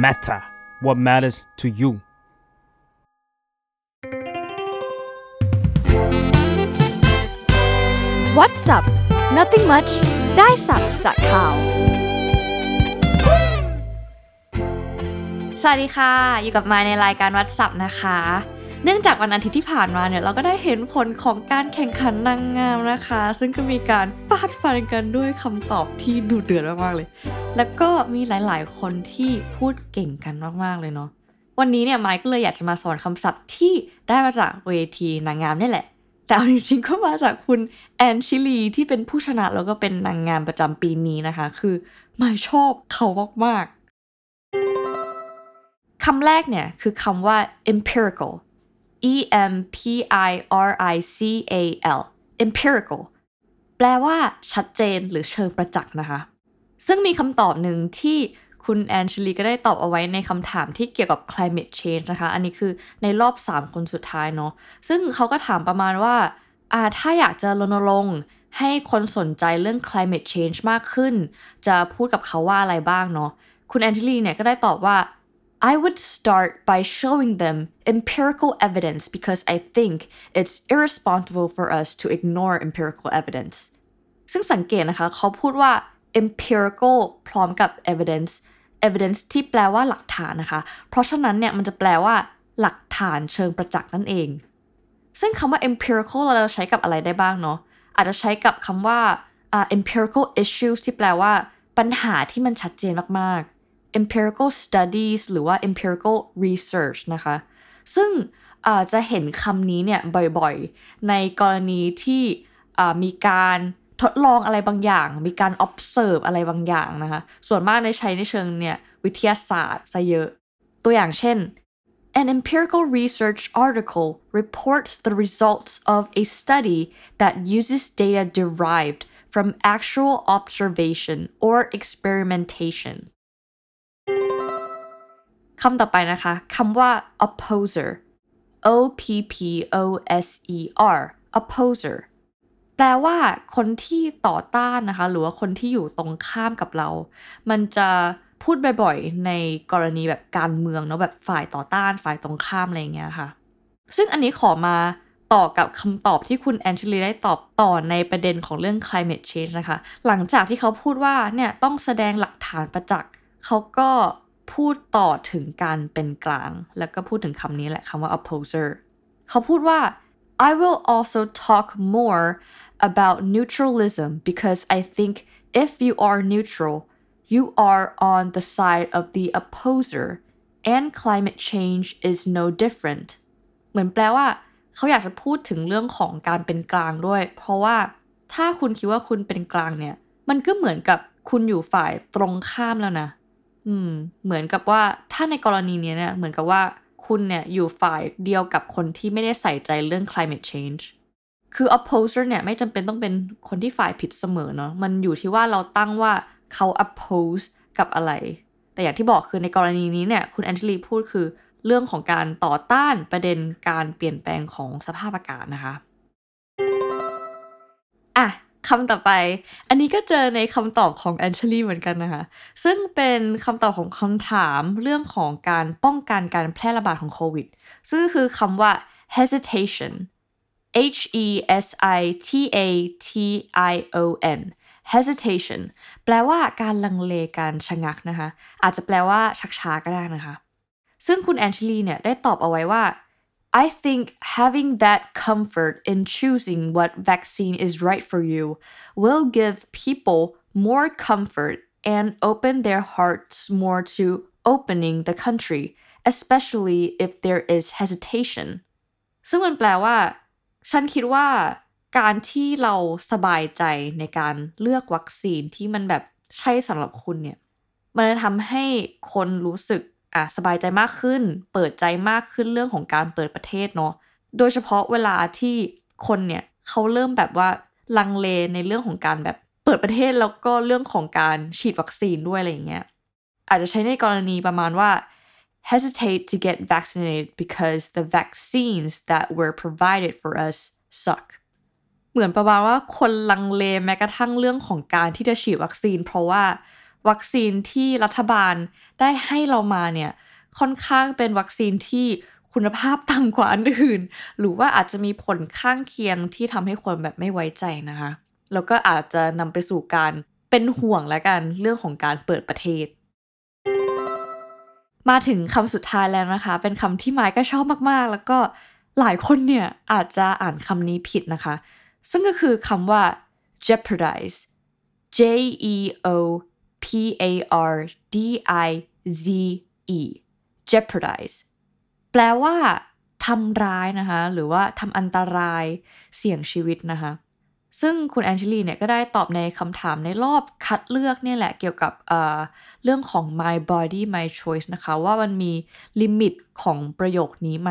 matter what matters to you What's up Nothing much ได้สับจากข่าว สวัสดีค่ะ อยู่กับมายในรายการวัดสับนะคะ เนื่องจากวันอาทิตย์ที่ผ่านมาเนี่ยเราก็ได้เห็นผลของการแข่งขันนางงามนะคะ ซึ่งก็มีการฟาดฟันกันด้วยคำตอบที่ดูเดือดมากๆเลย แล้วก็มีหลายๆ คนที่พูดเก่งกันมากๆเลยเนาะวันนี้เนี่ยไมค์ก็เลยอยากจะมาสอนคำศัพท์ที่ได้มาจากเวทีนางงามนี่แหละ แต่เอาจริงๆก็มาจากคุณแอนชิลีที่เป็นผู้ชนะแล้วก็เป็นนางงามประจำปีนี้นะคะ คือไมค์ชอบเขามากๆคำแรกเนี่ยคือคำว่า empirical e m p i r i c a l empirical แปลว่าชัดเจนหรือเชิงประจักษ์นะคะ ซึ่งมีคำตอบหนึ่งที่คุณแอนชลีก็ได้ตอบเอาไว้ในคำถามที่เกี่ยวกับ climate change นะคะ อันนี้คือในรอบ 3 คนสุดท้ายเนาะ ซึ่งเขาก็ถามประมาณว่าอ่าถ้าอยากจะรณรงค์ให้คนสนใจเรื่อง climate change มากขึ้น จะพูดกับเขาว่าอะไรบ้างเนาะ คุณแอนชลีเนี่ยก็ได้ตอบว่า I would start by showing them empirical evidence because I think it's irresponsible for us to ignore empirical evidence ซึ่งสังเกตนะคะ เขาพูดว่า empirical พร้อมกับ evidence evidence ที่แปลว่าหลักฐานนะคะ เพราะฉะนั้นเนี่ยมันจะแปลว่า หลักฐานเชิงประจักษ์นั่นเอง ซึ่งคำว่า empirical เราใช้กับอะไรได้บ้างเนาะ อาจจะใช้กับคำว่า uh, empirical issues ที่แปลว่า ปัญหาที่มันชัดเจนมากๆ empirical studies หรือว่า empirical research นะคะ ซึ่งจะเห็นคำนี้เนี่ยบ่อยๆ ในกรณีที่มีการทดลองอะไรบางอย่าง มีการ observe อะไรบางอย่างนะคะ ส่วนมากในใช้ในเชิงเนี่ยวิทยาศาสตร์ซะเยอะ ตัวอย่างเช่น An empirical research article reports the results of a study that uses data derived from actual observation or experimentation คำต่อไปนะคะคำว่า opposer o p p o s e r opposer แปลว่าคนที่ต่อต้านนะคะ หรือว่าคนที่อยู่ตรงข้ามกับเรา มันจะพูดบ่อยๆ ในกรณีแบบการเมืองเนาะแบบฝ่ายต่อต้านฝ่ายตรงข้ามอะไรเงี้ยค่ะ ซึ่งอันนี้ขอมาต่อกับคำตอบที่คุณแอนเชลีได้ตอบต่อในประเด็นของเรื่อง climate change นะคะ หลังจากที่เขาพูดว่าเนี่ยต้องแสดงหลักฐานประจักษ์เขาก็ พูดต่อถึงการเป็นกลาง แล้วก็พูดถึงคำนี้แหละคำว่า opposer เขาพูดว่า I will also talk more about neutralism because I think if you are neutral you are on the side of the opposer and climate change is no different เหมือนแปลว่า เขาอยากจะพูดถึงเรื่องของการเป็นกลางด้วย เพราะว่าถ้าคุณคิดว่าคุณเป็นกลางเนี่ย มันก็เหมือนกับคุณอยู่ฝ่ายตรงข้ามแล้วนะ อืม เหมือนกับว่าถ้าในกรณีนี้เนี่ยเหมือนกับว่าคุณเนี่ยอยู่ฝ่ายเดียวกับคนที่ไม่ได้ใส่ใจเรื่อง climate change คือ opposer เนี่ยไม่จำเป็นต้องเป็นคนที่ฝ่ายผิดเสมอเนาะมันอยู่ที่ว่าเราตั้งว่าเขา oppose กับอะไร แต่อย่างที่บอกคือในกรณีนี้เนี่ยคุณแอนเจลีพูดคือเรื่องของการต่อต้านประเด็นการเปลี่ยนแปลงของสภาพอากาศนะคะอะ คำต่อไป อันนี้ก็เจอในคำตอบของแอนเชลีเหมือนกันนะคะ ซึ่งเป็นคำตอบของคำถามเรื่องของการป้องกันการแพร่ระบาดของโควิด ซึ่งคือคำว่า hesitation H E S I T A T I O N hesitation แปลว่าการลังเลการชะงักนะคะ อาจจะแปลว่าชักช้าก็ได้นะคะ ซึ่งคุณแอนเชลีเนี่ยได้ตอบเอาไว้ว่า I think having that comfort in choosing what vaccine is right for you will give people more comfort and open their hearts more to opening the country, especially if there is hesitation. ซึ่งมันแปลว่า ฉันคิดว่าการที่เราสบายใจในการเลือกวัคซีนที่มันแบบใช่สำหรับคุณเนี่ย มันจะทำให้คนรู้สึก อะสบายใจมากขึ้น เปิดใจมากขึ้นเรื่องของการเปิดประเทศเนาะโดยเฉพาะเวลาที่คนเนี่ยเขาเริ่มแบบว่าลังเลในเรื่องของการแบบเปิดประเทศแล้วก็เรื่องของการฉีดวัคซีนด้วยอะไรอย่างเงี้ยอาจจะใช้ในกรณีประมาณว่า hesitate to get vaccinated because the vaccines that were provided for us suck เหมือนประมาณว่าคนลังเลแม้กระทั่งเรื่องของการที่จะฉีดวัคซีน เพราะว่า วัคซีนที่รัฐบาลได้ให้เรามาเนี่ยค่อนข้างเป็นวัคซีนที่คุณภาพต่ำกว่าอันอื่น หรือว่าอาจจะมีผลข้างเคียงที่ทำให้คนแบบไม่ไว้ใจนะคะ แล้วก็อาจจะนำไปสู่การเป็นห่วงและกันเรื่องของการเปิดประเทศ มาถึงคำสุดท้ายแล้วนะคะ เป็นคำที่ไมค์ก็ชอบมากๆ แล้วก็หลายคนเนี่ยอาจจะอ่านคำนี้ผิดนะคะ ซึ่งก็คือคำว่า jeopardize J E O P A R D I Z E jeopardize แปลว่าทำร้ายนะคะ หรือว่าทำอันตรายเสี่ยงชีวิตนะคะ ซึ่งคุณแอนเจลีเนี่ยก็ได้ตอบในคำถามในรอบคัดเลือกเนี่ยแหละเกี่ยวกับเเรื่องของ my body my choice นะคะ ว่ามันมีลิมิตของประโยคนี้ไหม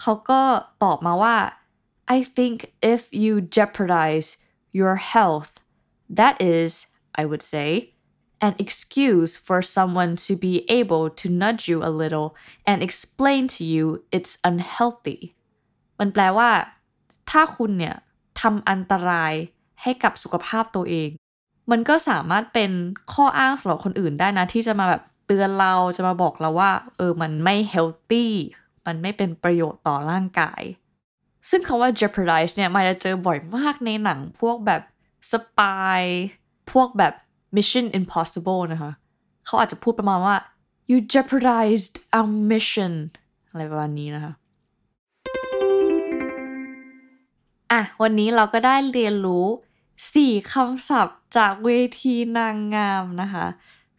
เขาก็ตอบมาว่า I think if you jeopardize your health that is I would say an excuse for someone to be able to nudge you a little and explain to you it's unhealthy มันแปลว่า ถ้าคุณเนี่ยทำอันตรายให้กับสุขภาพตัวเอง มันก็สามารถเป็นข้ออ้างสำหรับคนอื่นได้นะ ที่จะมาแบบเตือนเราจะมาบอกเราว่า เออมันไม่ healthy มันไม่เป็นประโยชน์ต่อร่างกาย ซึ่งคำว่า jeopardize เนี่ยมันจะเจอบ่อยมากในหนังพวกแบบสปายพวกแบบ Mission Impossible นะคะเขาอาจจะพูดประมาณว่า you jeopardized our mission อะไรประมาณนี้นะคะอะวันนี้เราก็ได้เรียนรู้4คำศัพท์จากเวทีนางงามนะคะ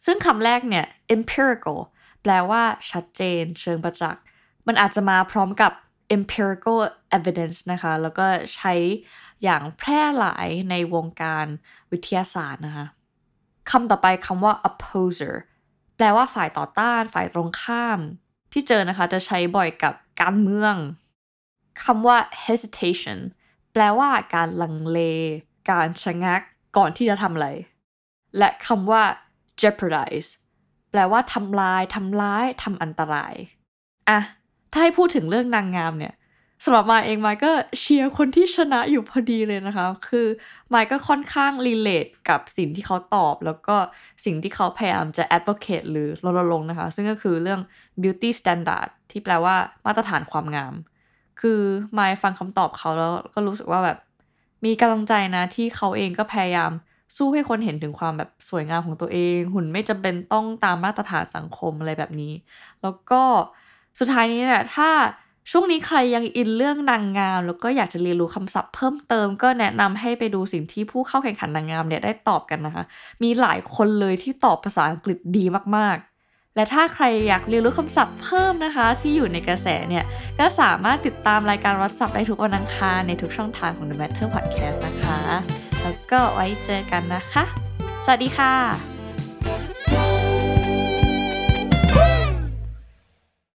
ซึ่งคำแรกเนี่ย empirical แปลว่าชัดเจน เชิงประจักษ์ มันอาจจะมาพร้อมกับ empirical evidence นะคะ แล้วก็ใช้อย่างแพร่หลายในวงการวิทยาศาสตร์นะคะ คำต่อไปคำว่า opposer แปลว่าฝ่ายต่อต้าน ฝ่ายตรงข้าม ที่เจอนะคะจะใช้บ่อยกับการเมืองคำว่า hesitation แปลว่าการลังเล การชะงักก่อนที่จะทำอะไร และคำว่า jeopardize แปลว่าทำลาย ทำร้าย ทำอันตราย อะ ถ้าให้พูดถึงเรื่องนางงามเนี่ย สำหรับมาเองมายก็เชียร์คนที่ชนะอยู่พอดีเลยนะคะ คือมายก็ค่อนข้างรีเลทกับสิ่งที่เขาตอบ แล้วก็สิ่งที่เขาพยายามจะ advocate หรือรณรงค์นะคะ ซึ่งก็คือเรื่อง beauty standard ที่แปลว่ามาตรฐานความงาม คือมายฟังคำตอบเขาแล้วก็รู้สึกว่าแบบ มีกำลังใจนะที่เขาเองก็พยายามสู้ให้คนเห็นถึงความแบบสวยงามของตัวเอง หุ่นไม่จำเป็นต้องตามมาตรฐานสังคมอะไรแบบนี้ แล้วก็สุดท้ายนี้เนี่ยถ้า ช่วงนี้ใครยังอินเรื่องนางงาม แล้วก็อยากจะเรียนรู้คำศัพท์เพิ่มเติมก็แนะนำให้ไปดูสิ่งที่ผู้เข้าแข่งขันนางงามเนี่ยได้ตอบกันนะคะ มีหลายคนเลยที่ตอบภาษาอังกฤษดีมากๆ และถ้าใครอยากเรียนรู้คำศัพท์เพิ่มนะคะ ที่อยู่ในกระแสเนี่ยก็สามารถติดตามรายการวัดศัพท์ได้ทุกวันอังคารในทุกช่องทางของ The Matter Podcast นะคะ แล้วก็ไว้เจอกันนะคะ สวัสดีค่ะ